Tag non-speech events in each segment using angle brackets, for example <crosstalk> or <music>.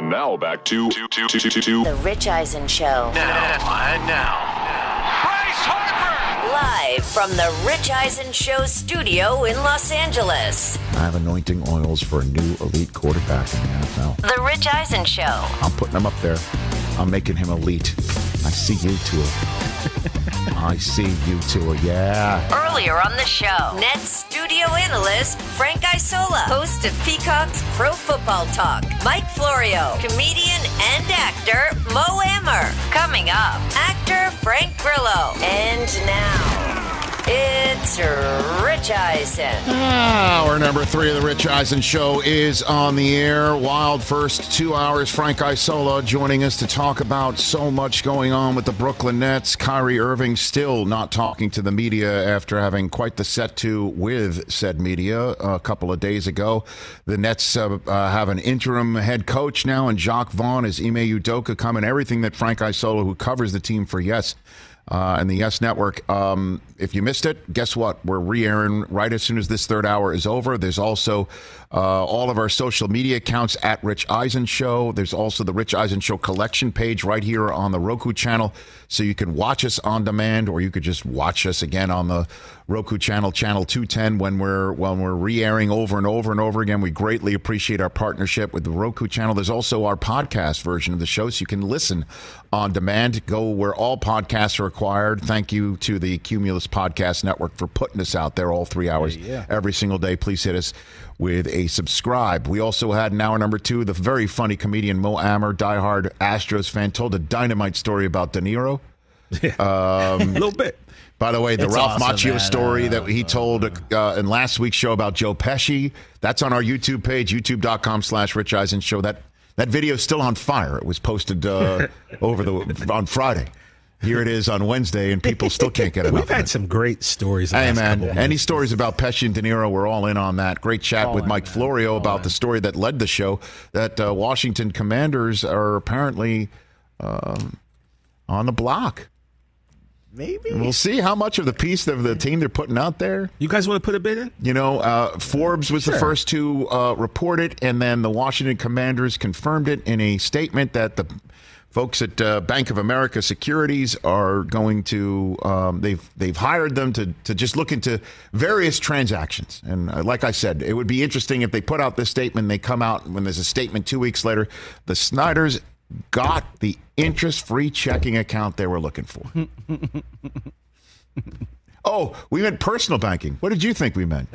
And now back to, to, to, to, to, to The Rich Eisen Show. Now, and now. Bryce Harper! Live from the Rich Eisen Show studio in Los Angeles. I have anointing oils for a new elite quarterback in the NFL. The Rich Eisen Show. I'm putting him up there. I'm making him elite. I see you, Tua. I see you, Tua. Yeah. Earlier on the show, Nets studio analyst Frank Isola, host of Peacock's Pro Football Talk, Mike Florio, comedian and actor Mo Amer. Coming up, actor Frank Grillo. And now, it's Rich Eisen. Hour number three of the Rich Eisen Show is on the air. Wild first two hours. Frank Isola joining us to talk about so much going on with the Brooklyn Nets. Kyrie Irving still not talking to the media after having quite the set to with said media a couple of days ago. The Nets uh, uh, have an interim head coach now, and Jacque Vaughn is Ime Udoka coming. Everything that Frank Isola, who covers the team for Yes, uh, and the Yes Network. Um, if you missed it, guess what? We're re-airing right as soon as this third hour is over. There's also uh, all of our social media accounts at Rich Eisen Show. There's also the Rich Eisen Show collection page right here on the Roku channel, so you can watch us on demand, or you could just watch us again on the Roku channel, channel 210, when we're when we're re-airing over and over and over again. We greatly appreciate our partnership with the Roku channel. There's also our podcast version of the show, so you can listen on demand. Go where all podcasts are acquired. Thank you to the Cumulus Podcast Network for putting us out there all three hours every single day. Please hit us with a subscribe. We also had in hour number two the very funny comedian Mo Amer, diehard Astros fan, told a dynamite story about De Niro. <laughs> Um, <laughs> a little bit. By the way, the It's Ralph awesome, Macchio man. story Uh, that he told uh, in last week's show about Joe Pesci, that's on our YouTube page, youtube.com slash Rich Eisen Show. That, that video is still on fire. It was posted uh, over the <laughs> on Friday. Here it is on Wednesday, and people still can't get <laughs> enough. We've had some great stories. Hey man, any stories about Pesci and De Niro? We're all in on that. Great chat All with in, Mike man. Florio All about in. the story that led the show. That uh, Washington Commanders are apparently um, on the block. Maybe. We'll see how much of the piece of the team they're putting out there. You guys want to put a bid in? You know, uh, Forbes was the first to uh, report it, and then the Washington Commanders confirmed it in a statement that the folks at uh, Bank of America Securities are going to um, they've they've hired them to to just look into various transactions. And uh, like I said, it would be interesting if they put out this statement. They come out when there's a statement two weeks later. The Snyders got the interest-free checking account they were looking for. <laughs> Oh, we meant personal banking. What did you think we meant?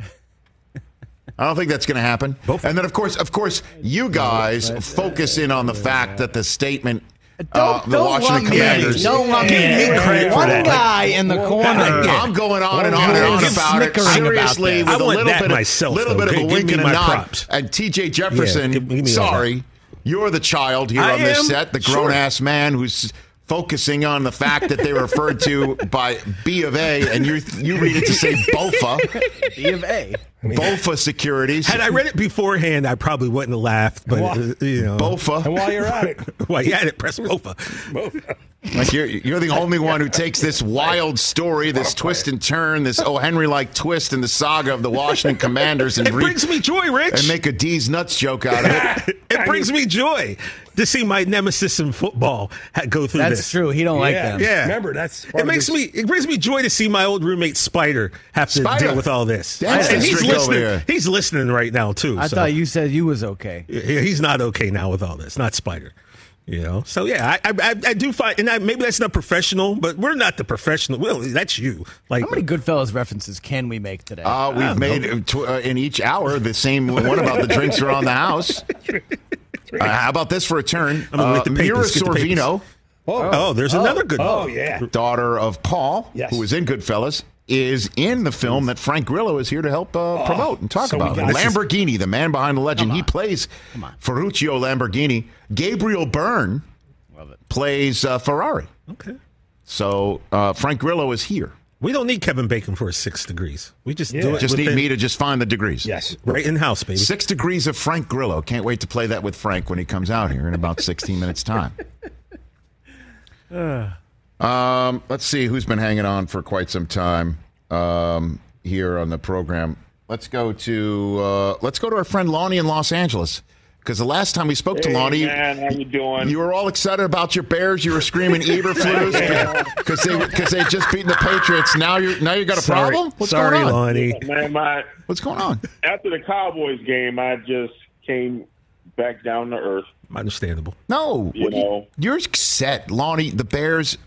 I don't think that's going to happen. and then, of course, of course, you guys focus in on the fact that the statement, uh, the Washington lump me- Don't lump me Give me in. credit for One that. guy in the corner. Yeah. I'm going on and on and on about it. snickering about Seriously, with I a little that bit, myself, of, little though. bit of a wink and a nod. props. And T.J. Jefferson, give me- give me all sorry, you're the child here I on this set, the Sure. grown ass man who's focusing on the fact that they were referred to by B of A, and you you read it to say BOFA, B of A. BOFA Securities. Had I read it beforehand, I probably wouldn't have laughed. But uh, you know, BOFA. While you're at it, <laughs> While you at it, press bofa. Like you're, you're the only one who takes this wild story, this twist and turn, this O. Henry like twist in the saga of the Washington Commanders, and It re- brings me joy, Rich. and make a D's nuts joke out of it. <laughs> it brings me joy to see my nemesis in football go through that. That's this. true. He don't like yeah, them. Yeah, Remember, that's part it of makes this- me. It brings me joy to see my old roommate Spider have to Spider. deal with all this. Dance and he's listening. He's listening right now too. I so- thought you said you was okay. Yeah, he's not okay now with all this. Not Spider. You know, so yeah, I I, I do find, and I, maybe that's not professional, but we're not the professional. Well, that's you. Like, How many Goodfellas references can we make today? Uh, we've made uh, tw- uh, in each hour the same one about the drinks around the house. <laughs> Uh, how about this for a turn? I'm gonna Uh, the papers, Mira get the papers. Sorvino, oh, there's another good. Oh one. yeah. daughter of Paul, Yes. who was in Goodfellas, is in the film that Frank Grillo is here to help uh, promote and talk so about. got- Lamborghini, the man behind the legend, he plays Ferruccio Lamborghini. Gabriel Byrne plays uh, Ferrari. Okay. So uh, Frank Grillo is here. We don't need Kevin Bacon for his six degrees. We just do it. Just need me to just find the degrees. Yes. right in house, baby. Six degrees of Frank Grillo. Can't wait to play that with Frank when he comes out here in about 16 minutes' time. <sighs> Um, let's see who's been hanging on for quite some time um, here on the program. Let's go to uh, let's go to our friend Lonnie in Los Angeles Because the last time we spoke to Hey, Lonnie, man, how you doing? you were all excited about your Bears. You were screaming <laughs> Eberflus because they because they just beaten the Patriots. Now you're now you got a Sorry, problem. What's sorry, going on? Lonnie. Oh, man, my What's going on? after the Cowboys game, I just came back down to earth. Understandable. No, You know. you're set, Lonnie. The Bears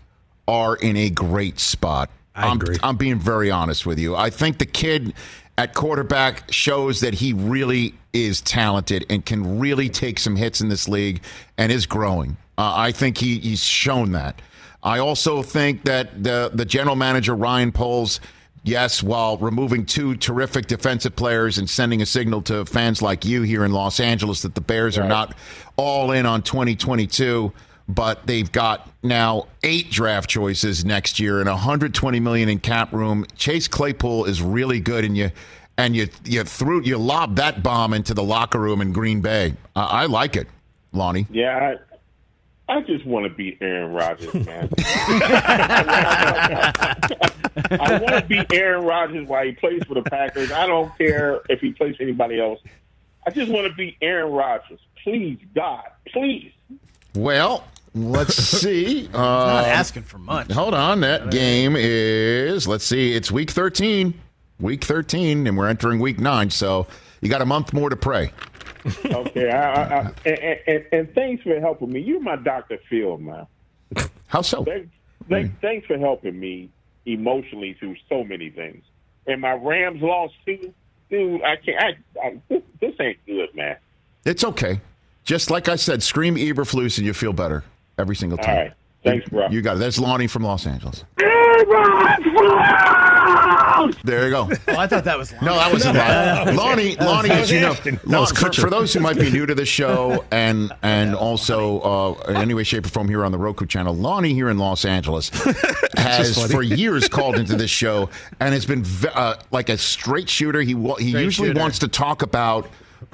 are in a great spot. I am agree. I'm being very honest with you. I think the kid at quarterback shows that he really is talented and can really take some hits in this league and is growing. Uh, I think he, he's shown that. I also think that the the general manager Ryan Poles, yes, while removing two terrific defensive players and sending a signal to fans like you here in Los Angeles that the Bears are not all in on 2022 but they've got now eight draft choices next year and 120 million in cap room. Chase Claypool is really good, and you and you you threw you lobbed that bomb into the locker room in Green Bay. I, I like it, Lonnie. Yeah, I, I just want to beat Aaron Rodgers, man. <laughs> I want to beat Aaron Rodgers while he plays for the Packers. I don't care if he plays for anybody else. I just want to beat Aaron Rodgers. Please, God, please. Well, let's <laughs> see. Not Uh, asking for much. hold on, that game is let's see. It's week 13, week 13, and we're entering week nine. So you got a month more to pray. Okay, I, I, I, and, and, and thanks for helping me. You're my Dr. Phil, man. How so? Thanks, thanks, thanks for helping me emotionally through so many things. And my Rams lost too. Dude, I can't. I, I, this, this ain't good, man. It's okay. Just like I said, scream Eberflus and you feel better every single time. right. Thanks, bro. You got it. That's Lonnie from Los Angeles. There you go. Oh, I thought that was. No, that wasn't Lonnie. Lonnie, Lonnie, as you know, That for, for those who might be new to the show and and also uh, in any way, shape, or form here on the Roku channel, Lonnie here in Los Angeles <laughs> has for years called into this show and has been uh, like a straight shooter. He he Straight usually shooter. wants to talk about.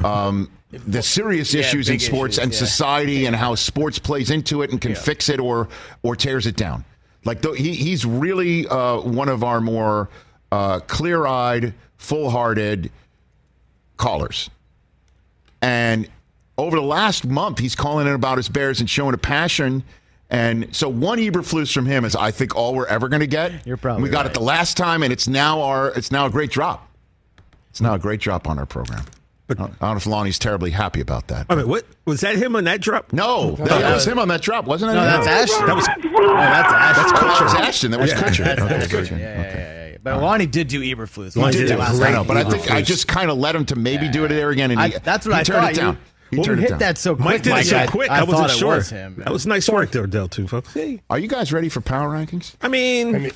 Um, the serious Yeah, issues in sports issues, and yeah. society and how sports plays into it and can fix it or or tears it down. Like th- he he's really uh, one of our more uh, clear-eyed, full-hearted callers. And over the last month, he's calling in about his Bears and showing a passion. And so one Eberflus from him is, I think, all we're ever going to get. You're probably we got it the last time, and it's now our it's now a great drop. It's now a great drop on our program. But I don't know if Lonnie's terribly happy about that. I mean, what was that him on that drop? No, that, that was him on that drop, wasn't it? No, that's Ashton. That was Oh, that's Ashton. That's Kutcher. Oh, that was Ashton. That was Yeah. Kutcher. That's Okay, Ashton. Kutcher. Yeah, yeah, Okay. yeah, yeah. But Lonnie did do Eberflus. Lonnie He did it a last great I time. know, but I think I just kind of let him to maybe do it there again, and I, he, that's what he I turned thought. it down. You, He when turned you it hit down. that so quick, Mike did it so I- quick. I, I, wasn't thought it sure. was him. That was nice work there, Del too, folks. Are you guys ready for power rankings? I mean,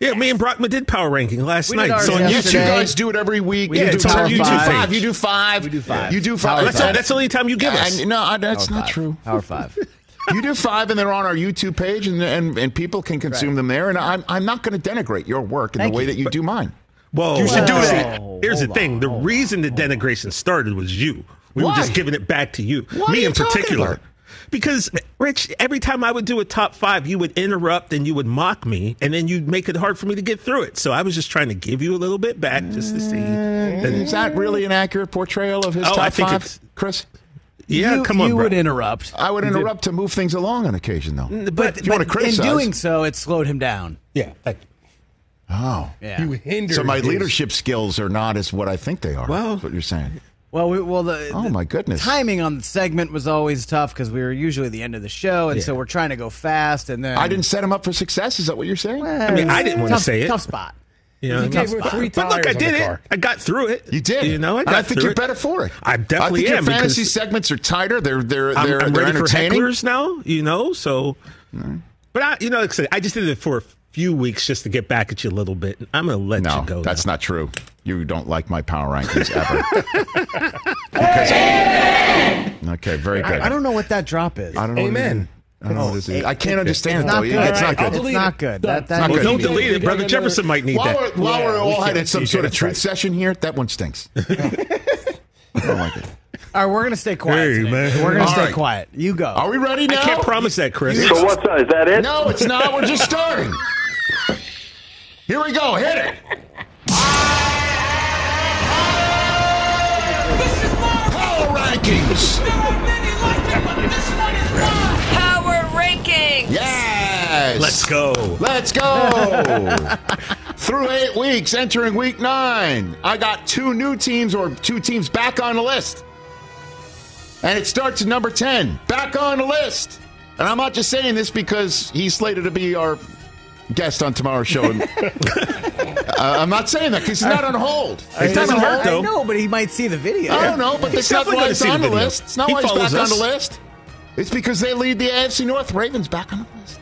yeah, me and Brockman did power ranking last We did night. ours So Yes, you guys do it every week. We you did do top five. You do five. five. You do five. We do five. You do five. that's, that's the only time you give us. And, no, that's Power not five. true. Power five. <laughs> You do five, and they're on our YouTube page, and and, and people can consume Right. them there. And I'm I'm not going to denigrate your work in Thank the way you. that you do mine. Whoa, You should do whoa. that. See, Here's the thing: on, the reason the denigration started was you. We Why? were just giving it back to you, What are me you in talking particular. About? Because Rich, every time I would do a top five, you would interrupt and you would mock me, and then you'd make it hard for me to get through it. So I was just trying to give you a little bit back, just to see. Mm. Is that really an accurate portrayal of his Oh, top I think five, it's- Chris? Yeah, you, come on, You bro. would interrupt. I would interrupt to move things along on occasion, though. But, if you want to criticize, in doing so, it slowed him down. yeah, thank you. oh, Yeah. You hindered so my his- leadership skills are not as what I think they are. Well- that's what you're saying. Well, we, well, the, Oh, the my goodness. timing on the segment was always tough because we were usually the end of the show, and so we're trying to go fast. And then I didn't set him up for success. Is that what you're saying? I mean, I didn't wanna say it. Tough spot. You know, It's a what I tough mean? Gave her three but look, I did it. I got through it. You did. You know, I got I think you're it. better for it. I definitely I think am your fantasy segments are tighter. They're they're I'm, they're, I'm they're ready entertaining. hecklers now. You know, so. But I, you know, like I said, I just did it for a few weeks just to get back at you a little bit. I'm going to let No, you go. No, that's now. not true. You don't like my power rankings ever. <laughs> Because- okay, very good. I, I don't know what that drop is. I don't know. Amen. is. I don't know what it is. Oh, I can't understand It's it though. not good. It's not All right, I'll good. It's not good. That, that Not Well, good. don't delete it. Brother another- Jefferson might need While that. we're, while Yeah, we're all can't- having some sort of can't. truth session here, that one stinks. <laughs> I don't like it. All right, we're gonna stay quiet. Hey, man. We're gonna All stay right. quiet. You go. Are we ready now? I can't promise that, Chris. So what's that? Is that it? No, it's not. We're just starting. Here we go. Hit it. Rankings. Power Ranking. Yes. Let's go. Let's go. <laughs> Through eight weeks, entering week nine, I got two new teams or two teams back on the list. And it starts at number 10, back on the list. And I'm not just saying this because he's slated to be our guest on tomorrow's show. <laughs> uh, I'm not saying that because he's not on hold. He's not doesn't on hurt, hold. though. I know, but he might see the video. I don't know, but He's that's not definitely why gonna it's see the on the video. list. It's not He why he's back follows on us. the list. It's because they lead the AFC North. Ravens back on the list.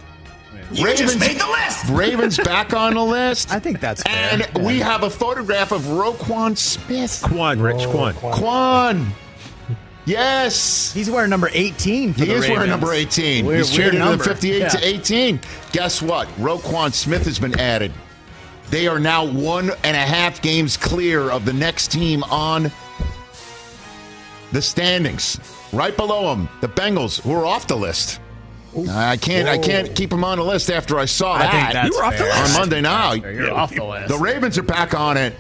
You just made the list. <laughs> Ravens back on the list. I think that's fair. And we have a photograph of Roquan Smith. Quan, Rich, Quan. Quan. Yes. He's wearing number 18 for He the is wearing number 18. Weird- He's weird traded in number. 58 Yeah. to 18. Guess what? Roquan Smith has been added. They are now one and a half games clear of the next team on the standings. Right below them, the Bengals, who are off the list. I can't. I can't keep them on the list after I saw I that think that's You were off the list. on Monday Now You're off the list. The Ravens are back on it.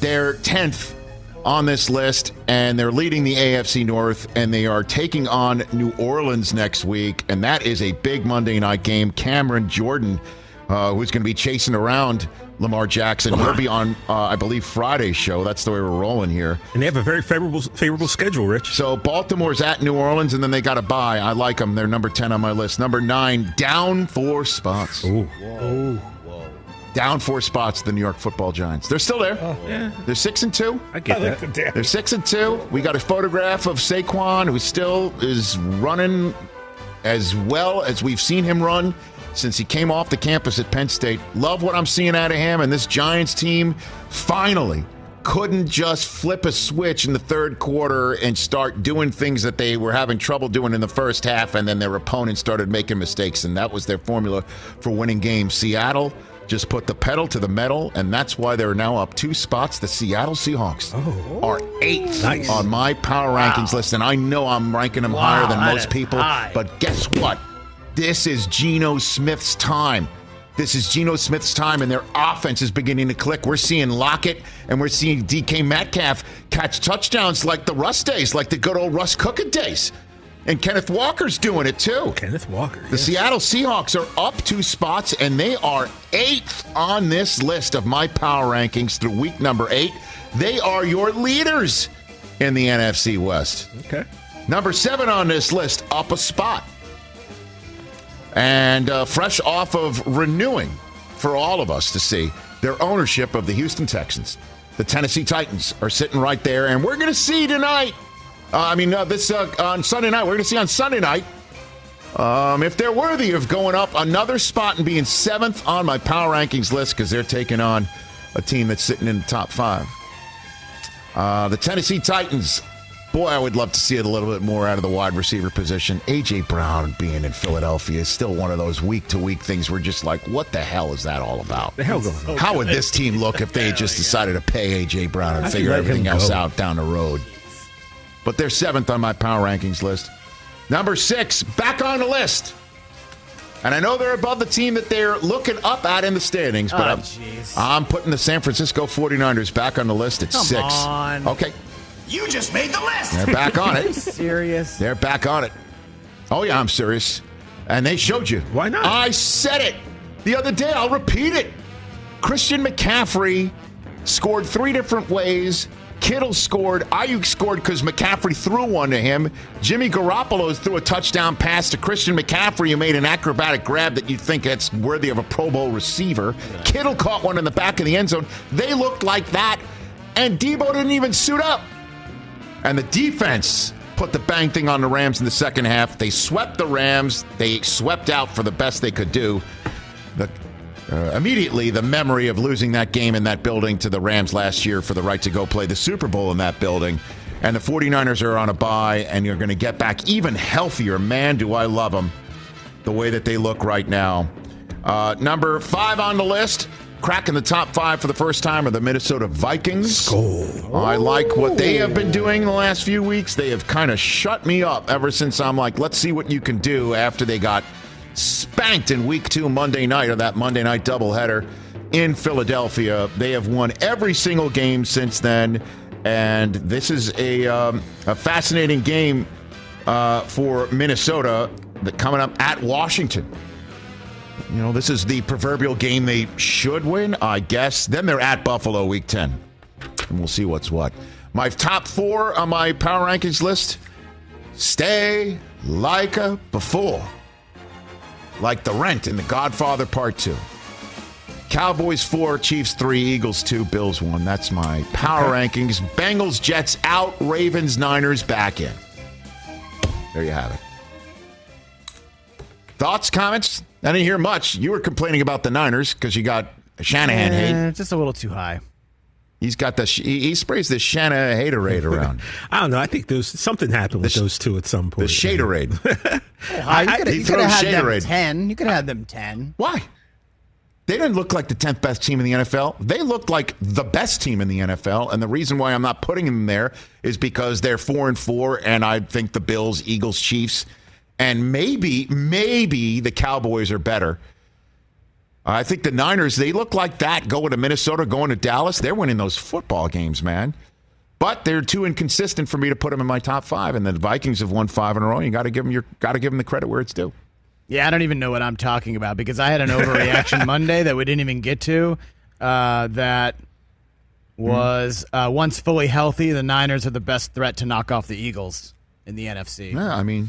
They're 10th on this list, and they're leading the AFC North, and they are taking on New Orleans next week, and that is a big Monday night game. Cameron Jordan, uh, who's going to be chasing around Lamar Jackson, he'll be on, uh, I believe, Friday's show. That's the way we're rolling here. And they have a very favorable favorable schedule, Rich. So Baltimore's at New Orleans, and then they got a bye. I like them. They're number 10 on my list. Number nine, down four spots. Ooh. Down four spots, the New York football Giants. They're still there. Oh. Yeah, They're six and two. I get that. They're six and two. We got a photograph of Saquon, who still is running as well as we've seen him run since he came off the campus at Penn State. Love what I'm seeing out of him, and this Giants team finally couldn't just flip a switch in the third quarter and start doing things that they were having trouble doing in the first half, and then their opponents started making mistakes, and that was their formula for winning games. Seattle just put the pedal to the metal, and that's why they're now up two spots. The Seattle Seahawks oh. are eighth Nice. on my power rankings list, and I know I'm ranking them higher than most people. high. But guess what? This is Geno Smith's time. This is Geno Smith's time, and their offense is beginning to click. We're seeing Lockett and we're seeing DK Metcalf catch touchdowns like the Russ days, like the good old Russ Cookett days. And Kenneth Walker's doing it too. Kenneth Walker. The Seattle Seahawks are up two spots, and they are eighth on this list of my power rankings through week number eight. They are your leaders in the NFC West. Okay. Number seven on this list, up a spot. And uh, fresh off of renewing for all of us to see their ownership of the Houston Texans. The Tennessee Titans are sitting right there, and we're going to see tonight. Uh, I mean, uh, this uh, on Sunday night. We're going to see on Sunday night um, if they're worthy of going up another spot and being seventh on my power rankings list because they're taking on a team that's sitting in the top five. Uh, the Tennessee Titans. Boy, I would love to see it a little bit more out of the wide receiver position. A.J. Brown being in Philadelphia is still one of those week to week things we're just like, what the hell is that all about? The hell going on? How would this team look if they <laughs> just decided to pay A.J. Brown and figure everything else out down the road? But they're seventh on my power rankings list. Number six, back on the list. And I know they're above the team that they're looking up at in the standings, but Oh, I'm, jeez. I'm putting the San Francisco 49ers back on the list at Come six. on. Okay, You just made the list. they're back on it. <laughs> Serious? They're back on it. Oh, yeah, I'm serious. And they showed you. Why not? I said it the other day. I'll repeat it. Christian McCaffrey scored three different ways. Kittle scored. Aiyuk scored because McCaffrey threw one to him. Jimmy Garoppolo threw a touchdown pass to Christian McCaffrey, who made an acrobatic grab that you'd think that's worthy of a Pro Bowl receiver. Kittle caught one in the back of the end zone. They looked like that, and Debo didn't even suit up. And the defense put the bang thing on the Rams in the second half. They swept the Rams. They swept out for the best they could do. The, uh, immediately, the memory of losing that game in that building to the Rams last year for the right to go play the Super Bowl in that building. And the 49ers are on a bye, and you're going to get back even healthier. Man, do I love them the way that they look right now. Uh, number five on the list, cracking the top five for the first time, are the Minnesota Vikings. I like what they have been doing the last few weeks. They have kind of shut me up ever since I'm like, let's see what you can do after they got spanked in week two Monday night of that Monday night doubleheader in Philadelphia. They have won every single game since then. And this is a, um, a fascinating game uh, for Minnesota that coming up at Washington. You know, this is the proverbial game they should win, I guess. Then they're at Buffalo week 10. And we'll see what's what. My top four on my power rankings list stay like a before. Like the rent in The Godfather Part 2. Cowboys 4, Chiefs 3, Eagles 2, Bills 1. That's my power rankings. Bengals, Jets out, Ravens, Niners back in. There you have it. Thoughts, comments? I didn't hear much. You were complaining about the Niners because you got Shanahan hate. Eh, just a little too high. He's got the he, he sprays the Shanahan haterade <laughs> around. I don't know. I think there's something happened with sh- those two at some the point. shaderade. <laughs> Oh, High. You I- could he have throws had them ten. You could have had them ten. Why? They didn't look like the 10th best team in the NFL. They looked like the best team in the NFL. And the reason why I'm not putting them there is because they're 4 and 4 and I think the Bills, Eagles, Chiefs and maybe maybe the Cowboys are better. I think the Niners, they look like that going to Minnesota, going to Dallas. They're winning those football games, man. But they're too inconsistent for me to put them in my top 5 and the Vikings have won 5 in a row. You got to give them your got to give them the credit where it's due. Yeah, I don't even know what I'm talking about because I had an overreaction <laughs> Monday that we didn't even get to. Uh, that was uh, once fully healthy, the Niners are the best threat to knock off the Eagles in the NFC. Yeah, I mean,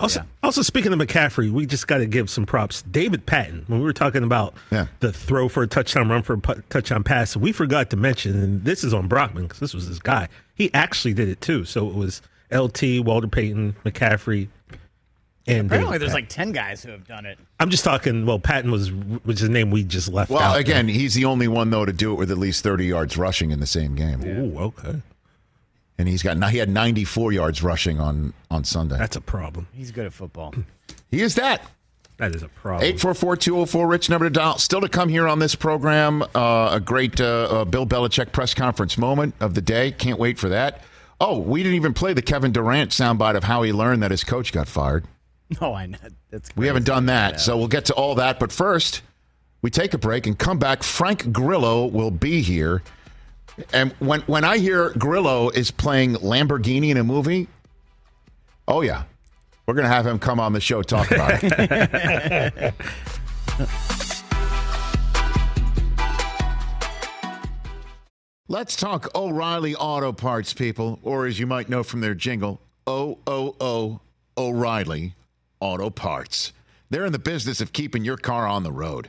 Also, yeah. also speaking of McCaffrey, we just got to give some props. David Patten, when we were talking about Yeah. the throw for a touchdown, run for a pu- touchdown pass, we forgot to mention, and this is on Brockman because this was his guy. He actually did it too. So it was LT, Walter Payton, McCaffrey, and Apparently, there's Patten. like ten guys who have done it. I'm just talking. Well, Patten was which is a name we just left Well, out. again, he's the only one though to do it with at least 30 yards rushing in the same game. Ooh, okay, And he's got now he had 94 yards rushing on on Sunday. that's a problem. He's good at football. <clears throat> He is that. That is a problem. 844-204 rich number to dial. Still to come here on this program, uh, a great uh, uh, Bill Belichick press conference moment of the day. Can't wait for that. Oh, we didn't even play the Kevin Durant soundbite of how he learned that his coach got fired. <laughs> No, I know. That's We haven't done that, so we'll get to all that. But first, we take a break and come back. Frank Grillo will be here. And when when I hear Grillo is playing Lamborghini in a movie, oh yeah, we're gonna have him come on the show talk about it. <laughs> Let's talk O'Reilly Auto Parts, people, or as you might know from their jingle, O O O O'Reilly Auto Parts. They're in the business of keeping your car on the road.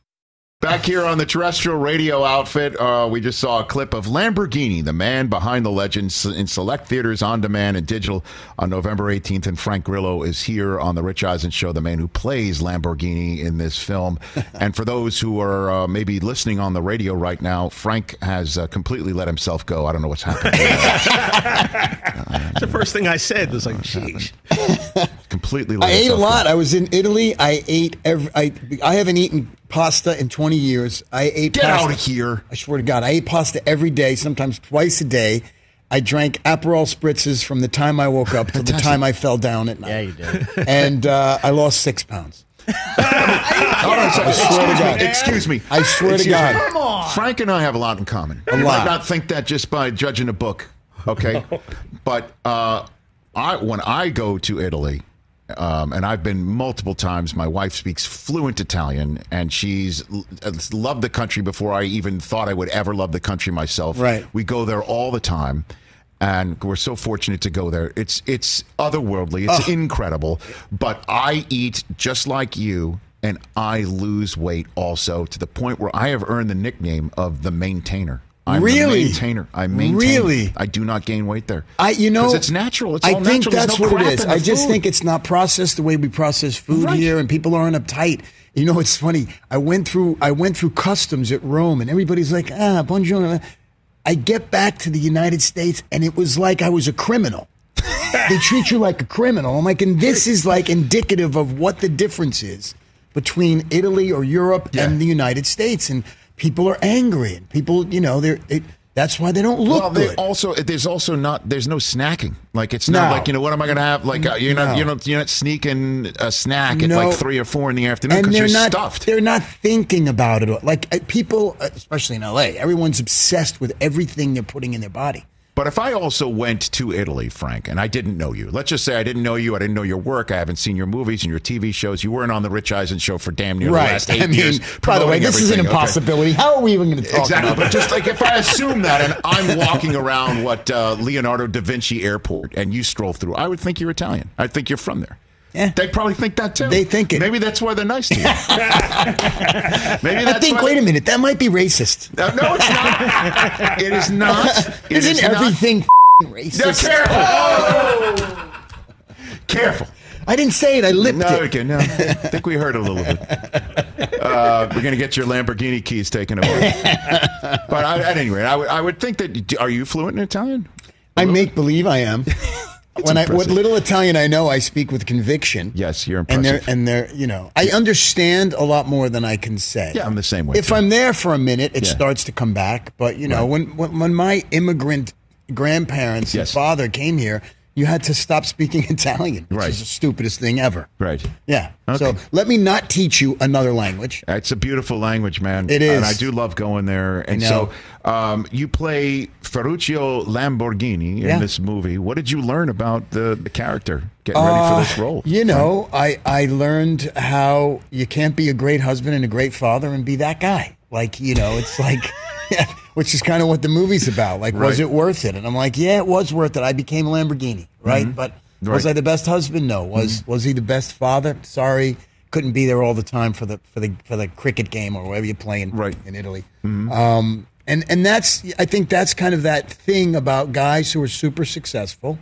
Back here on the terrestrial radio outfit, uh, we just saw a clip of Lamborghini, the man behind the legend, in select theaters, on demand, and digital on November 18th. And Frank Grillo is here on the Rich Eisen Show, the man who plays Lamborghini in this film. <laughs> and for those who are uh, maybe listening on the radio right now, Frank has uh, completely let himself go. I don't know what's happening. <laughs> the first thing I said was like, jeez. completely let I ate a himself go. lot. I was in Italy. I ate every. I I haven't eaten pasta in 20 years. I ate. Get pasta. out of here. I swear to God, I ate pasta every day, sometimes twice a day. I drank Aperol spritzes from the time I woke up to the time I fell down at night. Yeah, you did. <laughs> And uh, I lost six pounds. <laughs> All right, so, I swear to excuse, God. me, excuse me. I swear to God. me. Come Frank and I have a lot in common. A you lot. might not think that just by judging a book, okay? <laughs> but uh, I, when I go to Italy, um, and I've been multiple times. My wife speaks fluent Italian, and she's loved the country before I even thought I would ever love the country myself. Right. We go there all the time, and we're so fortunate to go there. It's it's otherworldly. It's incredible. But I eat just like you, and I lose weight also to the point where I have earned the nickname of the maintainer. I'm Really? the maintainer. I maintain. Really? I do not gain weight there. I, you know, it's natural. It's I think natural. That's no what it is. I just food. think it's not processed the way we process food Right. here, and people aren't uptight. You know, it's funny. I went through I went through customs at Rome, and everybody's like, ah, bonjour. I get back to the United States, and it was like I was a criminal. <laughs> they treat you like a criminal. I'm like, and this is like indicative of what the difference is between Italy or Europe Yeah. and the United States. And people are angry, and people, you know, they're. It, that's why they don't look well, they good. also there's also not there's no snacking. Like it's not No. like you know what am I going to have? Like uh, you're not you're not you're not sneaking a snack at No. like three or four in the afternoon because you're not stuffed. they're not thinking about it like uh, people uh, especially in LA everyone's obsessed with everything they're putting in their body But if I also went to Italy, Frank, and I didn't know you, let's just say I didn't know you, I didn't know your work, I haven't seen your movies and your TV shows, you weren't on the Rich Eisen show for damn near the last <laughs> eight I mean years. by the way this is an everything, okay? impossibility how are we even going to talk about Exactly, about but just like if I <laughs> assume that, and I'm walking around what uh, Leonardo da Vinci Airport, and you stroll through, I would think you're Italian. I'd think you're from there. Yeah. They probably think that too. They think it. Maybe that's why they're nice to you. <laughs> Maybe I think wait a minute that might be racist No, no, it's not. It is not. It isn't is not. everything Yeah, racist careful. Careful. I didn't say it I lipped it. No, it okay, no. I think we heard a little bit. Uh, we're going to get your Lamborghini keys taken away. But I, at any rate, I would, I would think that. Are you fluent in Italian? I make believe I am when I what little Italian I know I speak with conviction Yes, you're and they're impressive. and they're you know I understand a lot more than I can say. Yeah, I'm the same way, If too. I'm there for a minute, it Yeah. starts to come back. But you know, when, when when my immigrant grandparents and father came here, you had to stop speaking <laughs> Italian, which Right. is the stupidest thing ever. Right. Yeah. Okay. So let me not teach you another language. It's a beautiful language, man. It is. and I do love going there. And so, um, you play Ferruccio Lamborghini in Yeah. this movie. What did you learn about the, the character getting ready for this role? Uh, You know, I, I learned how you can't be a great husband and a great father and be that guy. Like, you know, it's like, <laughs> which is kind of what the movie's about. Like, was it worth it? And I'm like, yeah, it was worth it. I became a Lamborghini, right? But was Mm-hmm. Right. Mm-hmm. I the best husband? No. Was was he the best father? Sorry, couldn't be there all the time for the for the for the cricket game or wherever you play in Right. Mm-hmm. in Italy. Um, and and that's I think that's kind of that thing about guys who are super successful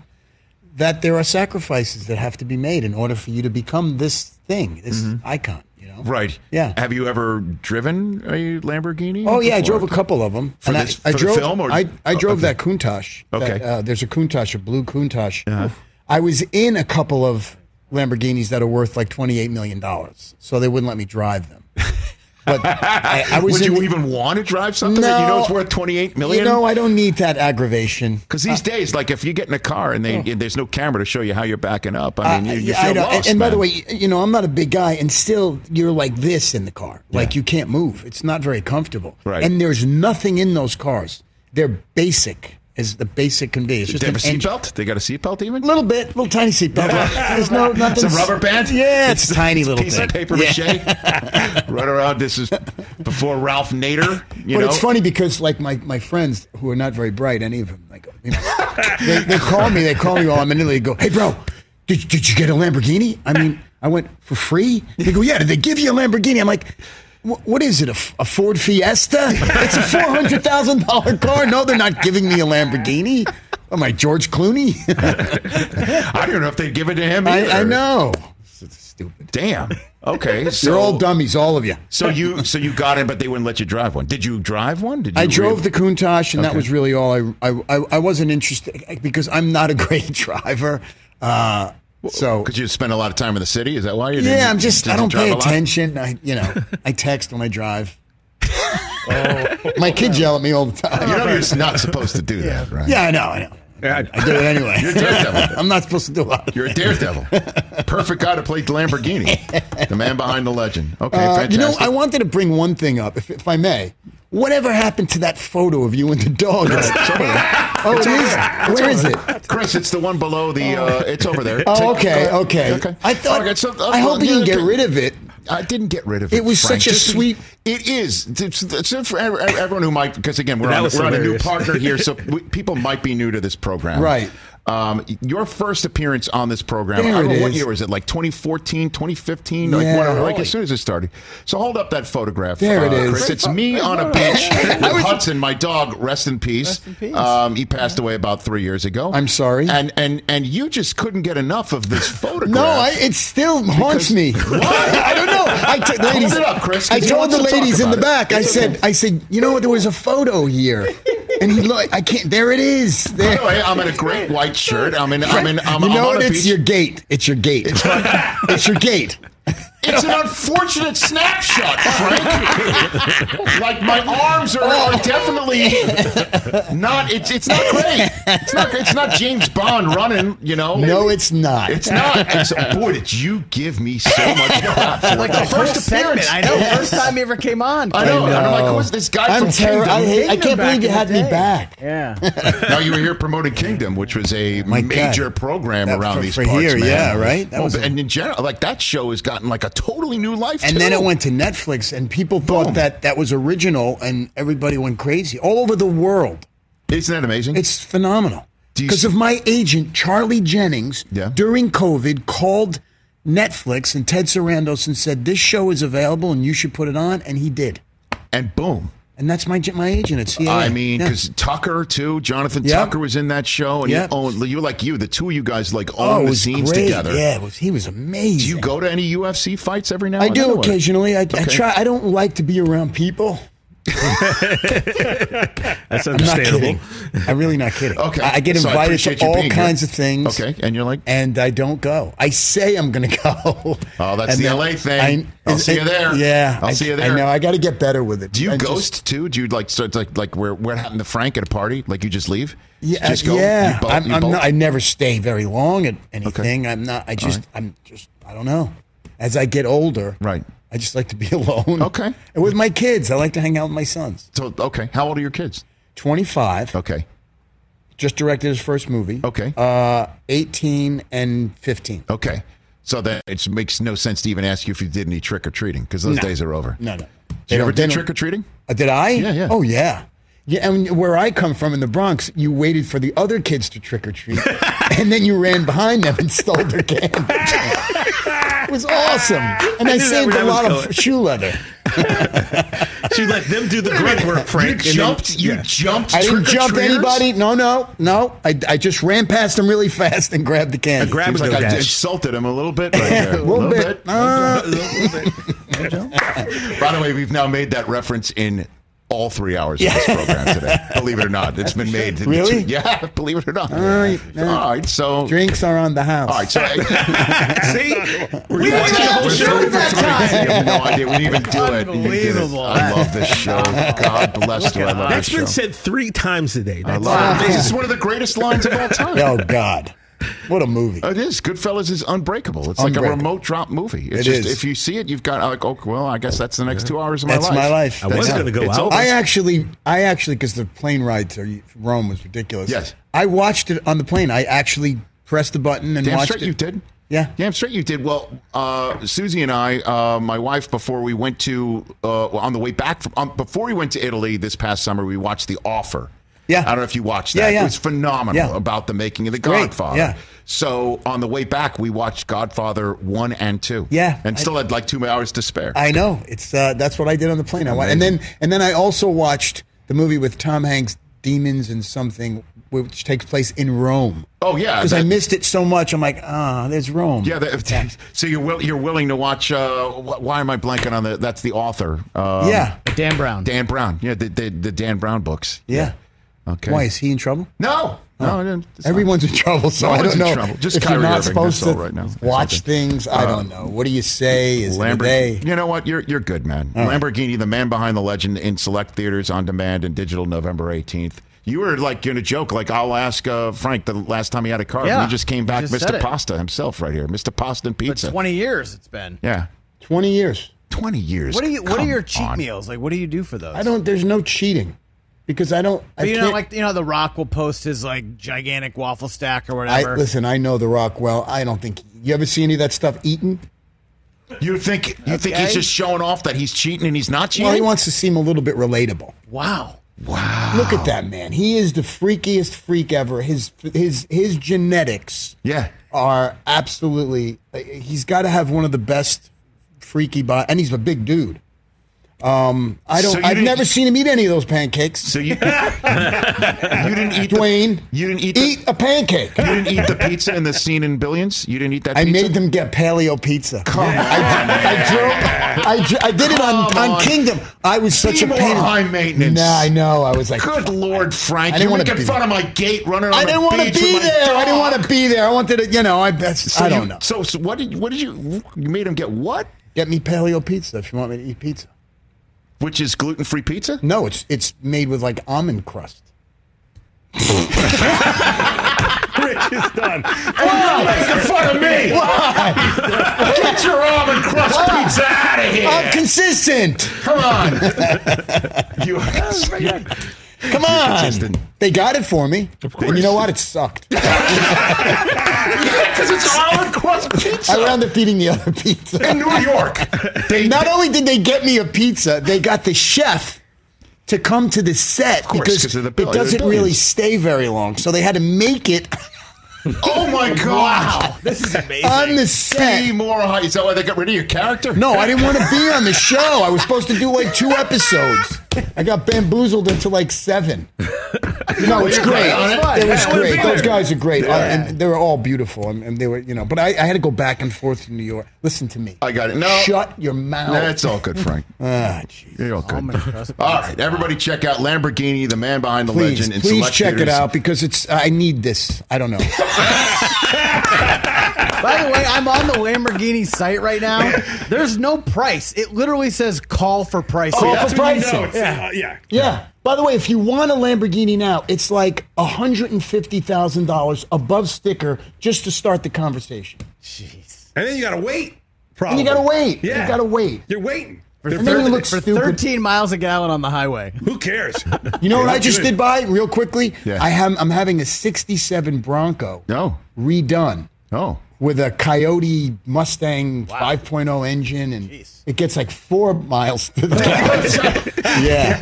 that there are sacrifices that have to be made in order for you to become this thing, this icon. You know, Mm-hmm. Right. Yeah. Have you ever driven a Lamborghini? Oh yeah, I drove a couple of them. For and this- I, I drove, film or- I, I oh, drove okay. that Countach. Okay. Uh-huh. uh, there's a Countach, a blue Countach. I was in a couple of Lamborghinis that are worth like twenty eight million dollars, so they wouldn't let me drive them. <laughs> But I, I was Would you the- even want to drive something that you know it's worth twenty eight million? You know, I don't need that aggravation. Because these days, like if you get in a car and they and there's no camera to show you how you're backing up, I mean, you, you Uh, feel lost. and, and by the way, you know, I'm not a big guy, and still, you're like this in the car. Like Yeah. you can't move. It's not very comfortable. Right. And there's nothing in those cars. They're basic as the basic can be. It's just they have a seatbelt. They got a seatbelt even. A little bit, little tiny seatbelt. There's no nothing. It's a rubber band. Yeah, it's, a tiny little piece thing. of paper Yeah. mache. <laughs> Run around. This is before Ralph Nader. You but know, it's funny because like my, my friends who are not very bright, any of them, like you know, they, they call me. They call me while I'm in Italy. Go, "Hey, bro, did, did you get a Lamborghini?" I mean, I went for free. They go, "Yeah." Did they give you a Lamborghini? I'm like, What is it? A Ford Fiesta? It's a four hundred thousand dollar car. No, they're not giving me a Lamborghini. Am I George Clooney? <laughs> I don't know if they'd give it to him. I, either. I know. It's stupid. Damn. Okay. So, You're all dummies, all of you. So you so you got in, but they wouldn't let you drive one. Did you drive one? Did you I drove really- the Countach, and that was really all. I, I I I wasn't interested because I'm not a great <laughs> driver. Uh, so Because you spend a lot of time in the city. Is that why you? didn't- yeah, I'm just. I don't pay attention. I you know I text when I drive. <laughs> My kids yell at me all the time. You know you're not supposed to do <laughs> that, right? Yeah, I know, I know. I do it anyway. You're a daredevil. <laughs> I'm not supposed to do a lot. You're a daredevil. Perfect guy to play Lamborghini. The man behind the legend. Okay, Uh, fantastic. you know, I wanted to bring one thing up, if, if I may. Whatever happened to that photo of you and the dog? It's oh, it is. Where is it? Chris, it's the one below the. Uh, it's over there. Oh, okay, okay. okay. I thought. Okay, so, uh, I hope well, he didn't get rid of it. I didn't get rid of it. It was Frank. such a Just- sweet- It is. It's, it's for everyone who might, because again, we're, on, we're on a new partner here, so <laughs> we, people might be new to this program. Right. Um, your first appearance on this program, There I don't it know, what is. year was it? Like 2014, 2015? Like, Yeah. like as soon as it started. So hold up that photograph. There it uh, is. Chris. It's me on a beach with Hudson, my dog, rest in peace. Rest in peace. Um, he passed away about three years ago. I'm sorry. And, and, and you just couldn't get enough of this <laughs> photograph. No, I, it still haunts me. <laughs> What? <laughs> I don't know. I t- ladies, it up, Chris, 'cause I told wants the to ladies in the about it. back. I said, okay. I said, you know what? There was a photo here, and he look. I can't. There it is. By the way, I'm in a great white shirt. I'm in. I'm in. I'm, you know I'm what? It's beach. your gate. It's your gate. It's, your gate. It's an unfortunate snapshot, Frank. like my arms are, are definitely not. It's it's not great. It's not. It's not James Bond running. You know. No, it's not. It's not. It's, boy, did you give me so much <laughs> crap for Like the the first first appearance? segment. I know. First time he ever came on. I know. I And I'm like, know. who's this guy I'm from terror. Kingdom? I hate. I can't believe you had me back. Yeah. now you were here promoting Kingdom, which was a My God. major program That- around for- these for parts. here, man. yeah, right? That Well, was a- and in general, like that show has gotten like a totally new life. And too. then it went to Netflix, and people thought Boom. that that was original, and everybody went crazy all over the world. Isn't that amazing? It's phenomenal. Because of my agent, Charlie Jennings, Yeah. during COVID, called Netflix and Ted Sarandos and said, This show is available and you should put it on. And he did. and boom. And that's my my agent at CAA. I mean, Yeah. because Tucker too, Jonathan Yep. Tucker was in that show, and Yep. you own you like you, the two of you guys like oh, own it the scenes great. together. Yeah, it was, he was amazing. Do you go to any UFC fights every now? I and do occasionally. I, I try. I don't like to be around people. <laughs> That's understandable. kidding. I'm really not kidding. Okay, I, I get so I invited appreciate to all being here. kinds of things. Okay, and you're like, and I don't go. I say I'm going to go. <laughs> Oh, that's And the LA thing. I'll see you there. Yeah, I'll I, see you there. I know. I got to get better with it. do you I just- ghost too? Do you like start like like where what happened to Frank at a party? Like you just leave? Yeah, just go. yeah. Bolt- I'm, I'm not, I never stay very long at anything. I'm not. I just. I'm just. I don't know. As I get older, Right. I just like to be <laughs> alone. Okay. And with my kids, I like to hang out with my sons. So okay, how old are your kids? 25. Okay, Just directed his first movie. Okay. Uh, 18 and 15. okay. So that it makes no sense to even ask you if you did any trick or treating because those No. days are over. No, no. Did you ever don't- they do don't- trick or treating? Uh, did I? Yeah, yeah. Oh, yeah. Yeah, and where I come from in the Bronx, you waited for the other kids to trick or treat, <laughs> and then you ran behind them and stole their candy. <laughs> it was awesome, and I, knew that saved a lot of shoe leather. <laughs> She let them do the grunt work, Frank. You and then- jumped. you yeah. jumped. I didn't jump trick-or-treaters? anybody. No, no, no. I, I just ran past them really fast and grabbed the candy. I grabbed Seems like go I dash. insulted him a little bit right there. <laughs> <laughs> a little, bit. Uh, By the way, we've now made that reference in all three hours of this program today. <laughs> Believe it or not, it's been made. Really? two- yeah, <laughs> believe it or not. right, all right, so drinks are on the house. all right, so <laughs> See, we That's watched the whole show three for that three. time. You have no idea. We didn't even do it. You did it. Unbelievable. I love this show. God bless you. I love That's this been show. said three times today. I That's love it. This is one of the greatest lines of all time. Oh God, what a movie! It is. Goodfellas is unbreakable. It's like a remote drop movie. It's It just is. if you see it, you've got like, oh well, I guess that's the next two hours of my That's life. my life. I was going to go It's out. over. I actually, I actually, because the plane ride to Rome was ridiculous. Yes. I watched it on the plane. I actually pressed the button and Damn watched straight it. you did. Yeah. Damn straight you did. Well, uh, Susie and I, uh, my wife, before we went to, uh, on the way back, from, um, before we went to Italy this past summer, we watched The Offer. Yeah. I don't know if you watched that. yeah. It was phenomenal Yeah. about the making of the great. Godfather. Yeah. So on the way back, we watched Godfather one and two. Yeah. and I- still had like two hours to spare. I know. It's uh, that's what I did on the plane. I wa- and then and then I also watched the movie with Tom Hanks, Demons and Something, which takes place in Rome. oh yeah, Because I missed it so much, I'm like, ah, there's Rome. Yeah, that, <laughs> so you're will, you're willing to watch? Uh, why am I blanking on the? That's the author. Um, yeah, Dan Brown. Dan Brown. Yeah, the the, the Dan Brown books. yeah. Okay. Why is he in trouble? No, no, I didn't- Everyone's in trouble, so No I don't know trouble. Just if you're not Irving, supposed to all right now. watch things. I don't know. What do you say? Is it a Lamborghini. day? You know what? You're you're good, man. Lamborghini, the man behind the legend, in select theaters on demand and digital November 18th. You were like going to joke, like I'll ask uh, Frank the last time he had a car. Yeah, he just came back, just Mr. Pasta himself, right here, Mr. Pasta and But Pizza. 20 years it's been. yeah, Twenty years. 20 years. What are you? What are your cheat on. meals? Like, what do you do for those? I don't. There's no cheating because I don't. I you know, like you know, The Rock will post his like gigantic waffle stack or I whatever. listen. I know The Rock well. I don't think you ever see any of that stuff eaten. You think you think he's just showing off that he's cheating and he's not cheating? Well, he wants to seem a little bit relatable. wow. wow. Look at that man. He is the freakiest freak ever. His his his genetics Yeah. are absolutely. He's got to have one of the best freaky body, and he's a big dude. Um, I don't. So I've never seen him eat any of those pancakes. So you <laughs> you didn't eat Dwayne, The, you didn't eat the, eat a pancake. You didn't eat the pizza in the scene in Billions. You didn't eat that. I pizza? made them get paleo pizza. Come on, I, I drove. I, I did it on, on on. Kingdom. I was such Be a pain. high maintenance. Nah, I know. I was like, Good Lord, Frank! I didn't making be fun there. of my gate running on I didn't want to be there. I didn't want to be there. I wanted to, you know. I So I don't know. So, so what did what did you you made him get? What? Get me paleo pizza if you want me to eat pizza. Which is gluten free pizza? No, it's it's made with like almond crust. Rich is done. <laughs> Oh, making fun of me! Get your almond crust pizza out of here! I'm consistent. Come on! <laughs> you, you, Come on. They got it for me. And you know what? It sucked. <laughs> because it's almond crust pizza I wound up eating the other pizza. in New York. They Not only did they get me a pizza, they got the chef to come to the set course, because 'cause of the it doesn't the really stay very long. So they had to make it <laughs> Oh my god! This is amazing. on the Be set. more high. Is that why they got rid of your character? No, I didn't want to be on the show. I was supposed to do like two episodes. I got bamboozled into like seven. <laughs> No, it's great. it. It was Yeah, I wanna great. Those guys are great, Uh, and they were all beautiful, and, and they were, you know. But I, I had to go back and forth to New York. Listen to me. I got it. No. shut your mouth. That's all good, Frank. <laughs> Ah, jeez. You're all good. <laughs> All right, everybody, check out Lamborghini, the man behind the Please, legend. in please select check it theaters. out because it's. I need this. I don't know. By the way, I'm on the Lamborghini site right now. There's no price. It literally says call for pricing. Call for when you pricing. know it's, uh, yeah. Yeah. By the way, if you want a Lamborghini now, it's like hundred and fifty thousand dollars above sticker just to start the conversation. Jeez. And then you gotta wait. And Probably. you gotta wait. Yeah. You gotta wait. You're waiting. For, They're And then you thir- look for 13 miles a gallon on the highway. Who cares? You know <laughs> what I just good. did buy real quickly? Yeah. I have I'm having a '67 Bronco No. redone Oh. With a Coyote Mustang 5.0 engine, and Jeez. it gets like four miles to the <laughs> gallon. <laughs> yeah,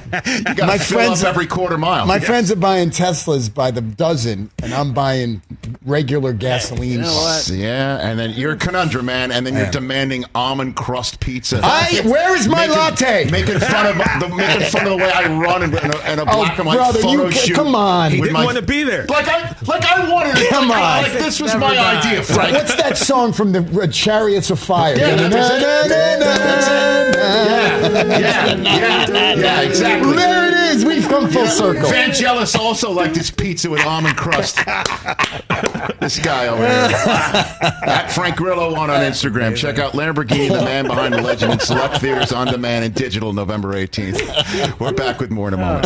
You My fill friends- up every quarter mile. my friends are buying Teslas by the dozen, and I'm buying regular gasoline. you know? Yeah, and then you're a conundrum, man, and then you're demanding almond crust pizza. I- where is my Making- latte? Making fun of the making fun of the way I run in, in, a, in a <laughs> Oh, and white brother, photo you ca- shoot. come on. He didn't my- want to be there. Like I like I wanted it. Come like, on. like this was Never my died. idea, Frank. What's that song from the uh, Chariots of Fire? Yeah, Na- na- na- That's Yeah, yeah, yeah, yeah, exactly. There it is. We've come full circle. Vangelis also liked his pizza with almond crust. <laughs> this guy over here. <laughs> At Frank Grillo one on Instagram. Check out Lamborghini, the man behind the legend, in select theaters on demand and digital November 18th. We're back with more in a moment.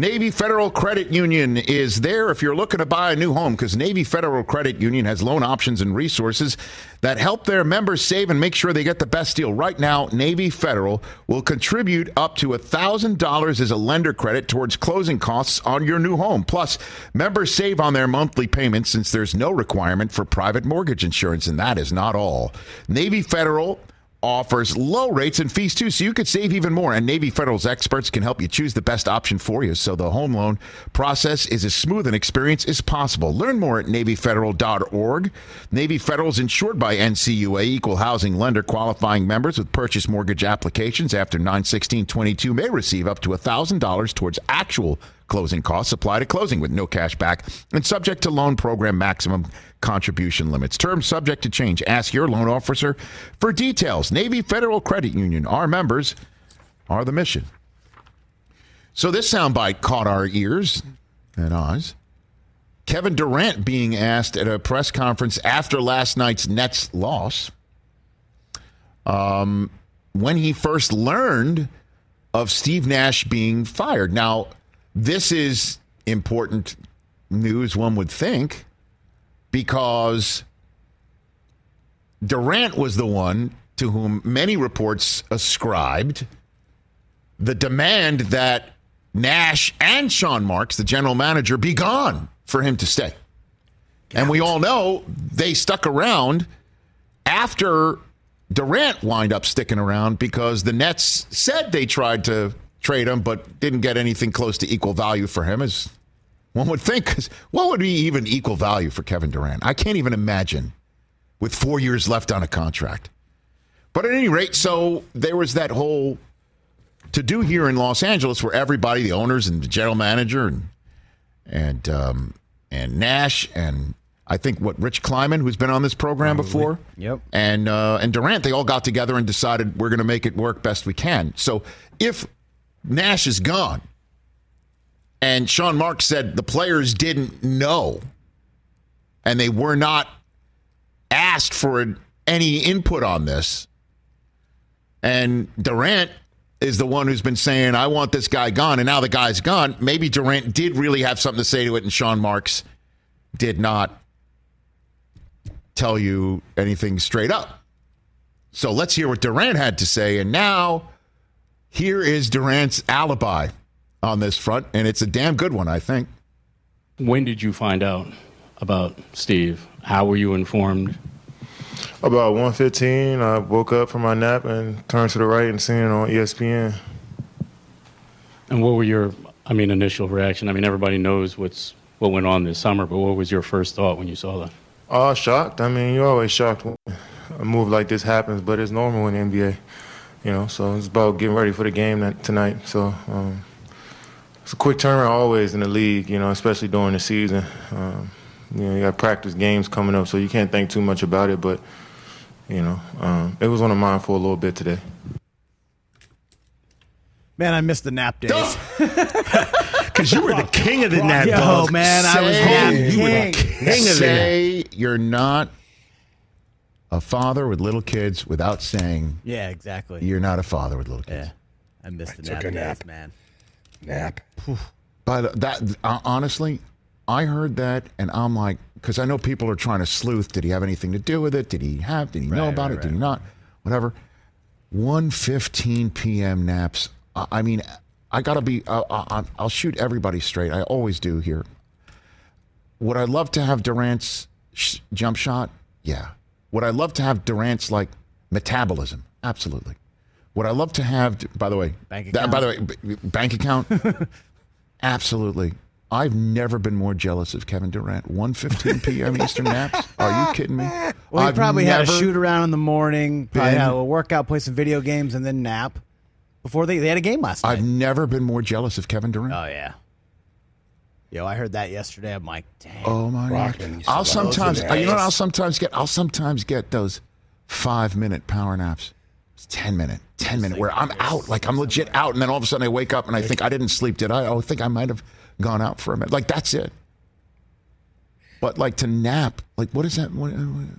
Navy Federal Credit Union is there if you're looking to buy a new home because Navy Federal Credit Union has loan options and resources that help their members save and make sure they get the best deal. Right now, Navy Federal will contribute up to $1,000 as a lender credit towards closing costs on your new home. Plus, members save on their monthly payments since there's no requirement for private mortgage insurance, and that is not all. Navy Federal offers low rates and fees too, so you could save even more. And Navy Federal's experts can help you choose the best option for you, so the home loan process is as smooth an experience as possible. Learn more at NavyFederal.org. Navy Federal is insured by NCUA, equal housing lender. Qualifying members with purchase mortgage applications after 91622 may receive up to $1,000 towards actual closing costs apply to closing with no cash back and subject to loan program maximum contribution limits. Terms subject to change. Ask your loan officer for details. Navy Federal Credit Union. Our members are the mission. So this soundbite caught our ears and eyes. Kevin Durant being asked at a press conference after last night's Nets loss um, when he first learned of Steve Nash being fired. Now, this is important news, one would think, because Durant was the one to whom many reports ascribed the demand that Nash and Sean Marks, the general manager, be gone for him to stay. And we all know they stuck around after Durant wind up sticking around because the Nets said they tried to trade him, but didn't get anything close to equal value for him, as one would think. 'Cause what would be even equal value for Kevin Durant? I can't even imagine with four years left on a contract. But at any rate, so there was that whole to do here in Los Angeles where everybody, the owners and the general manager and and um, and Nash and I think what Rich Kleiman, who's been on this program before, Yep. and uh, and Durant, they all got together and decided we're going to make it work best we can. So if Nash is gone, and Sean Marks said the players didn't know, and they were not asked for any input on this, and Durant is the one who's been saying, I want this guy gone, and now the guy's gone. Maybe Durant did really have something to say to it, and Sean Marks did not tell you anything straight up. So let's hear what Durant had to say. And now here is Durant's alibi on this front, and it's a damn good one, I think. When did you find out about Steve? How were you informed? About 1:15, I woke up from my nap and turned to the right and seen it on ESPN. And what were your, I mean, initial reaction? I mean, everybody knows what's what went on this summer, but what was your first thought when you saw that? Oh, shocked. I mean, you're always shocked when a move like this happens, but it's normal in the NBA, you know. So it's about getting ready for the game that, tonight. So um, it's a quick turnaround always in the league, you know, especially during the season. Um, you know, you got practice games coming up, so you can't think too much about it. But you know, um, it was on the mind for a little bit today. Man, I missed the nap days. <laughs> Because you were the king of the nap. Yo, dog. man, I was Say- nap You were the king. king of the nap. Say you're not a father with little kids without saying Yeah, exactly. you're not a father with little kids. Yeah, I missed the nap a days, nap. man. Nap. But that uh, honestly, I heard that, and I'm like, because I know people are trying to sleuth. Did he have anything to do with it? Did he have? Did he know about right, it? Did he not? Whatever. 1:15 p.m. naps. I, I mean, I gotta be. Uh, I, I'll shoot everybody straight. I always do here. Would I love to have Durant's sh- jump shot? Yeah. Would I love to have Durant's like metabolism? Absolutely. Would I love to have? By the way, Bank that- by the way, account. b- bank account. <laughs> Absolutely. I've never been more jealous of Kevin Durant. 1:15 <laughs> p.m. Eastern naps. Are you kidding me? Well, he I've probably had a never shoot around in the morning, probably been- had a workout, play some video games, and then nap before they, they had a game last night. I've never been more jealous of Kevin Durant. Oh yeah. Yo, I heard that yesterday. I'm like, dang. Oh my god! used to I'll love sometimes, those uh, you know what? I'll sometimes get. I'll sometimes get those five minute power naps. It's ten minute, ten minute, where I'm out, like I'm legit out, and then all of a sudden I wake up and I think I didn't sleep, did I? Oh, I think I might have gone out for a minute. Like that's it. But like to nap, like what does that? What, uh,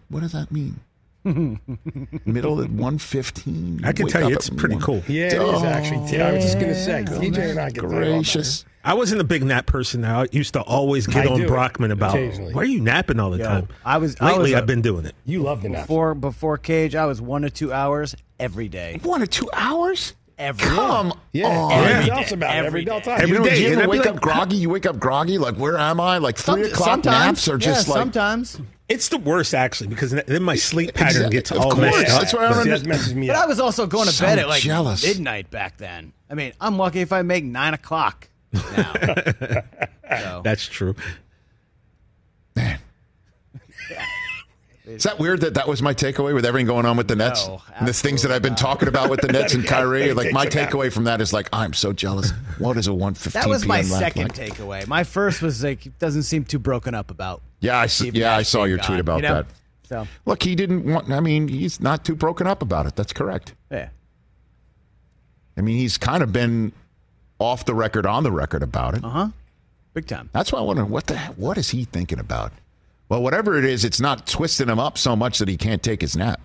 what does that mean? <laughs> Middle at one fifteen. I can tell you, it's pretty cool. Yeah, it is actually. I was just gonna say, oh, TJ and I get Gracious. I wasn't a big nap person. Now I used to always get I on Brockman about why are you napping all the Yo, time. I was I Lately, was a- I've been doing it. You love the nap. before before cage. I was one to two hours every day. One or two hours? Every Come Yeah, on. every Every tells day, about it every every day. time. Every you know, day, do you and ever wake like, up groggy? You wake up groggy, like where am I? Like three Some- o'clock sometimes, naps are just yeah, like sometimes. It's the worst actually because then my sleep pattern Exactly. gets Of all course. messed up. That's why I See, remember- messes me But up. I was also going to So bed at like jealous. midnight back then. I mean, I'm lucky if I make nine o'clock now. <laughs> So, That's true. Man. Is that weird that that was my takeaway with everything going on with the Nets? No, and the things that I've been talking about with the Nets and <laughs> Kyrie? Like my takeaway from that is like I'm so jealous. What is a 1:15 that was my PM lap second like? takeaway. My first was like doesn't seem too broken up about. Yeah, I s- Steve yeah I saw being your gone, tweet about you know? that. So Look, he didn't want. I mean, he's not too broken up about it. That's correct. yeah, I mean, he's kind of been off the record, on the record about it. uh huh, big time. That's why I wonder what the he- what is he thinking about? Well, whatever it is, it's not twisting him up so much that he can't take his nap.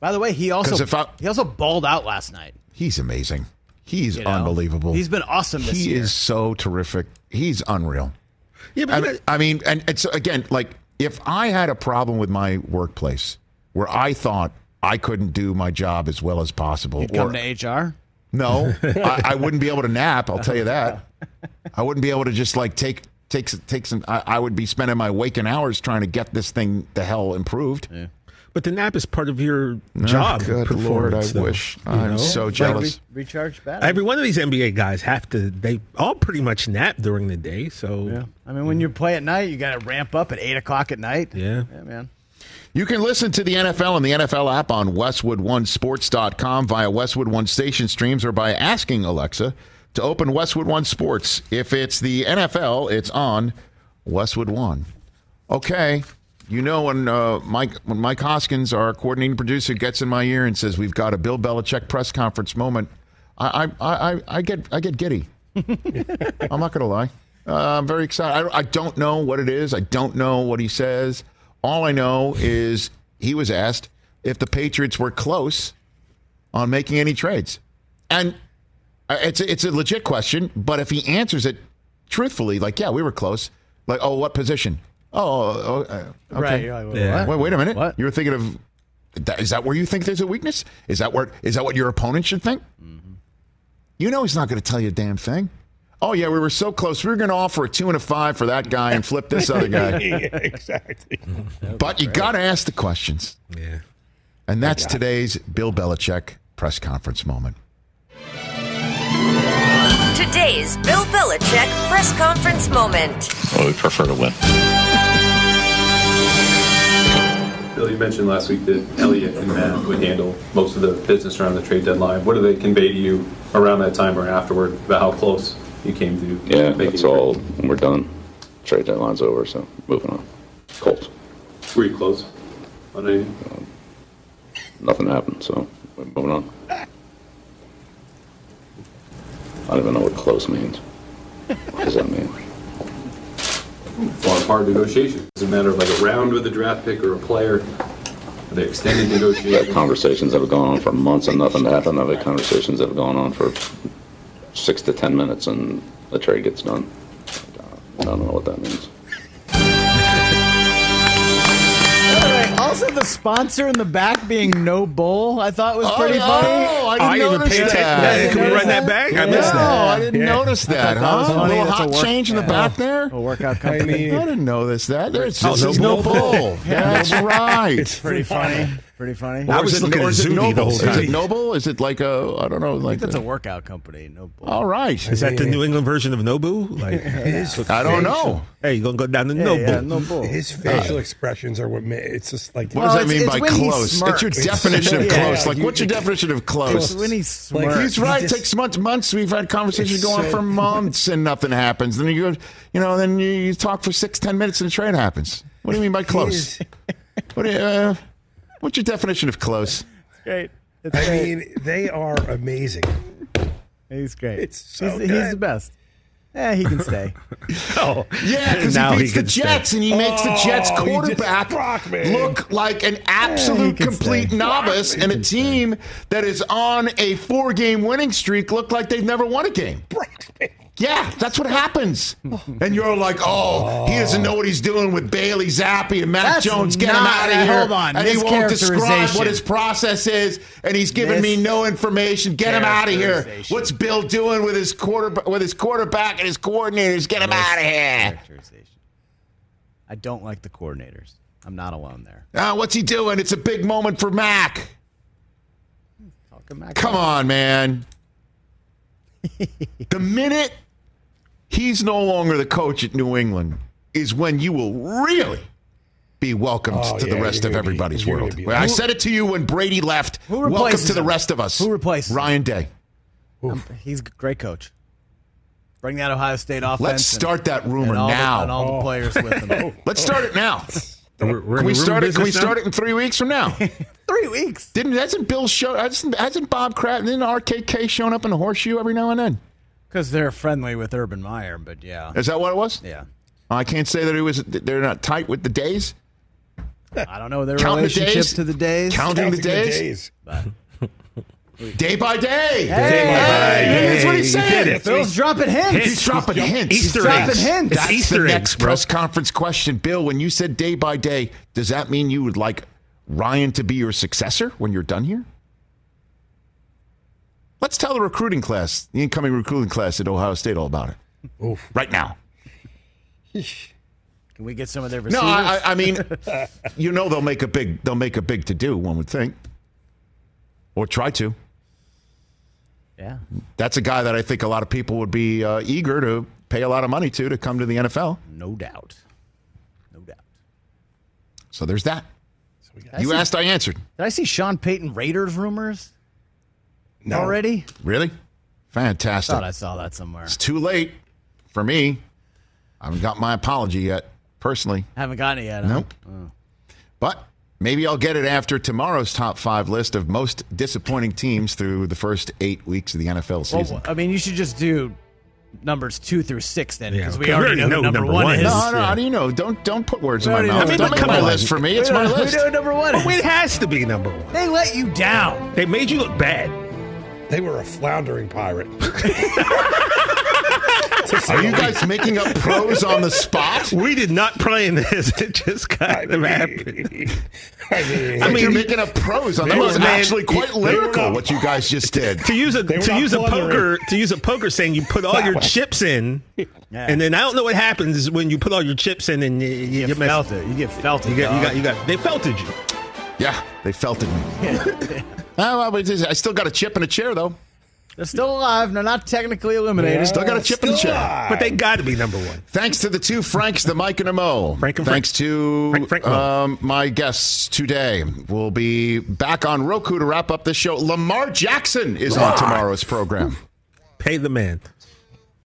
By the way, he 'Cause also if I- he also balled out last night. He's amazing. He's you know? unbelievable. He's been awesome this he year. is so terrific. He's unreal. Yeah, but I mean, I mean, and it's again like if I had a problem with my workplace where I thought I couldn't do my job as well as possible, He'd come to HR. No, I, I wouldn't be able to nap. I'll tell you that. I wouldn't be able to just like take take s- take some. I, I would be spending my waking hours trying to get this thing the hell improved. but the nap is part of your Oh, job. good Lord, I though, wish. you I'm know? so Like, jealous. Re- recharge battery. Every one of these NBA guys have to. They all pretty much nap during the day. So yeah. I mean, when you play at night, you got to ramp up at eight o'clock at night. yeah. Yeah, man. You can listen to the NFL and the NFL app on WestwoodOneSports.com via Westwood One station streams or by asking Alexa to open Westwood One Sports. If it's the NFL, it's on Westwood One. Okay. You know when uh, Mike when Mike Hoskins, our coordinating producer, gets in my ear and says we've got a Bill Belichick press conference moment, I I, I, I get I get giddy. <laughs> I'm not to lie. Uh, I'm very excited. I, I don't know what it is. I don't know what he says. All I know is he was asked if the Patriots were close on making any trades, and uh, it's a, it's a legit question. But if he answers it truthfully, like yeah, we were close. Like oh, what position? Oh, oh uh, okay. Right. Like, Yeah. Wait, wait a minute. What? You were thinking of that, is that where you think there's a weakness? Is that where is that what your opponent should think? You know he's not going to tell you a damn thing. Oh yeah, we were so close. We were going to offer a two and a five for that guy and flip this other guy. <laughs> yeah, exactly. <laughs> but you got to ask the questions, Yeah. and that's today's Bill Belichick press conference moment. Today's Bill Belichick press conference moment. Well, we prefer to win. Bill, you mentioned last week that Elliott and Matt would handle most of the business around the trade deadline. What do they convey to you around that time or afterward about how close you came to Yeah, making that's it? all. We're done. Trade deadline's over, so moving on. Colts. Were you close on anything? Um, nothing happened, so we're moving on. I don't even know what close means. What does that mean? Far apart negotiations. Is it a matter of like a round with a draft pick or a player? Are they extended had negotiations? conversations that have gone on for months and nothing happened. I've had conversations that have gone on for six to ten minutes and the trade gets done. I don't know what that means. By the way, Also, the sponsor in the back being No Bull, I thought was Oh, pretty oh, funny. Oh, I didn't I didn't notice pay that. attention. Yeah, can we run that back? I missed no, that. I didn't Yeah. notice that. I thought that was huh? funny. A little That's a hot work- change in the yeah. back there. A workout I company. I didn't notice that. There's Oh, this is no no bull. bull. That's <laughs> right. It's pretty funny. Pretty funny. I Or was is it, looking at Zuni the Noble? whole Is it Noble? Is it like a I don't know I like think that's a- a workout company. No all right. Is that the New England version of Nobu? Like, <laughs> his I don't facial- know. hey, you gonna go down to Yeah, Nobu? yeah, No His facial expressions are what ma- it's just like What Well, does that mean by close? It's your definition of close. Like, what's your definition of close? It's when he Like. He's right. just- it takes months. Months. We've had conversations going on so- for <laughs> months and nothing happens. Then you go, you know, then you, you talk for six, ten minutes and a trade happens. What do you mean by close? What do you, uh, what's your definition of close? great. It's I great. mean, they are amazing. he's great. it's so he's, he's the best. Yeah, he can stay. <laughs> Oh, Yeah, because Now he beats the can stay. Jets and he makes the Jets Oh, just quarterback look like an absolute can complete stay. novice, Rock, and a can team that is on a four-game winning streak look like they've never won a game. Yeah, that's what happens. And you're like, oh, he doesn't know what he's doing with Bailey Zappe and Mac That's Jones. Get him not- out of here. hold on, And he won't describe mischaracterization. what his process is, and he's giving me no information. Get him out of here. Mischaracterization. What's Bill doing with his quarter with his quarterback and his coordinators? Get him out of here. Characterization. I don't like the coordinators. I'm not alone there. Ah, what's he doing? It's a big moment for Mac. Talking Mac Come on, man. The minute he's no longer the coach at New England is when you will really be welcomed Oh, to the rest of gonna be- everybody's world. be- I said it to you when Brady left. Who Welcome to the him? rest of us. Who replaces? Ryan Day. Um, he's a great coach. Bring that Ohio State offense. Let's and- start that rumor and all the- now. and all the oh. players with him. <laughs> Let's start it now. <laughs> We're, we're Can we in the room start it? Can we business now? start it in three weeks from now? <laughs> Three weeks. Didn't hasn't Bill show? Hasn't, hasn't Bob Kraft? Didn't RKK shown up in a horseshoe every now and then? Because they're friendly with Urban Meyer, but yeah. Is that what it was? Yeah. Oh, I can't say that it was. They're not tight with the days. I don't know their Counting the relationship days? to the days. Counting the Counting days? But Day by day. Hey, Hey, that's what he's saying. it. Bill's dropping hints. He's dropping hints. Easter He's dropping eggs. hints. It's That's Easter the eggs, next bro. press conference question, Bill. When you said day by day, does that mean you would like Ryan to be your successor when you're done here? Let's tell the recruiting class, the incoming recruiting class at Ohio State, all about it Oof. right now. <laughs> Can we get some of their No. I, I mean, <laughs> you know they'll make a big they'll make a big to do. One would think, or try to. Yeah. That's a guy that I think a lot of people would be uh, eager to pay a lot of money to to come to the NFL. No doubt. No doubt. So there's that. I You see- asked, I answered. Did I see Sean Payton Raiders rumors No. already? Really? Fantastic. I thought I saw that somewhere. It's too late for me. I haven't got my apology yet, personally. Haven't gotten it yet. huh? Nope. But maybe I'll get it after tomorrow's top five list of most disappointing teams through the first eight weeks of the NFL season. Well, I mean, you should just do numbers two through six then, because we 'cause we already already know, who know number, number one, one is. is. no, no, how do you know? Don't don't put words in my We already mouth. know- Don't I mean, make come my on. list for me. It's We my know- list. We know who number one But it has to be number one. They let you down. They made you look bad. They were a floundering pirate. <laughs> Are you guys making up pros on the spot? <laughs> We did not plan this. <laughs> It just kind of happened. <laughs> I mean, I mean, mean, you're making up pros on the spot. that. Was man, actually quite they lyrical. What you guys just did. To use a to use a poker to use a poker saying you put all your chips in, and then I don't know what happens when you put all your chips in and you, you, You you felt it. You get felt it. You got, you got, you got. They felted you. Yeah, they felted me. Oh, well, I still got a chip in a chair, though. They're still alive. They're not technically eliminated. Still got a chip in the Still chair. But they got to be number one. Thanks to the two Franks, the Mike and the Mo. Frank and Thanks to Frank, Frank Mo. um, my guests today. We'll be back on Roku to wrap up this show. Lamar Jackson is on tomorrow's program. Pay the man.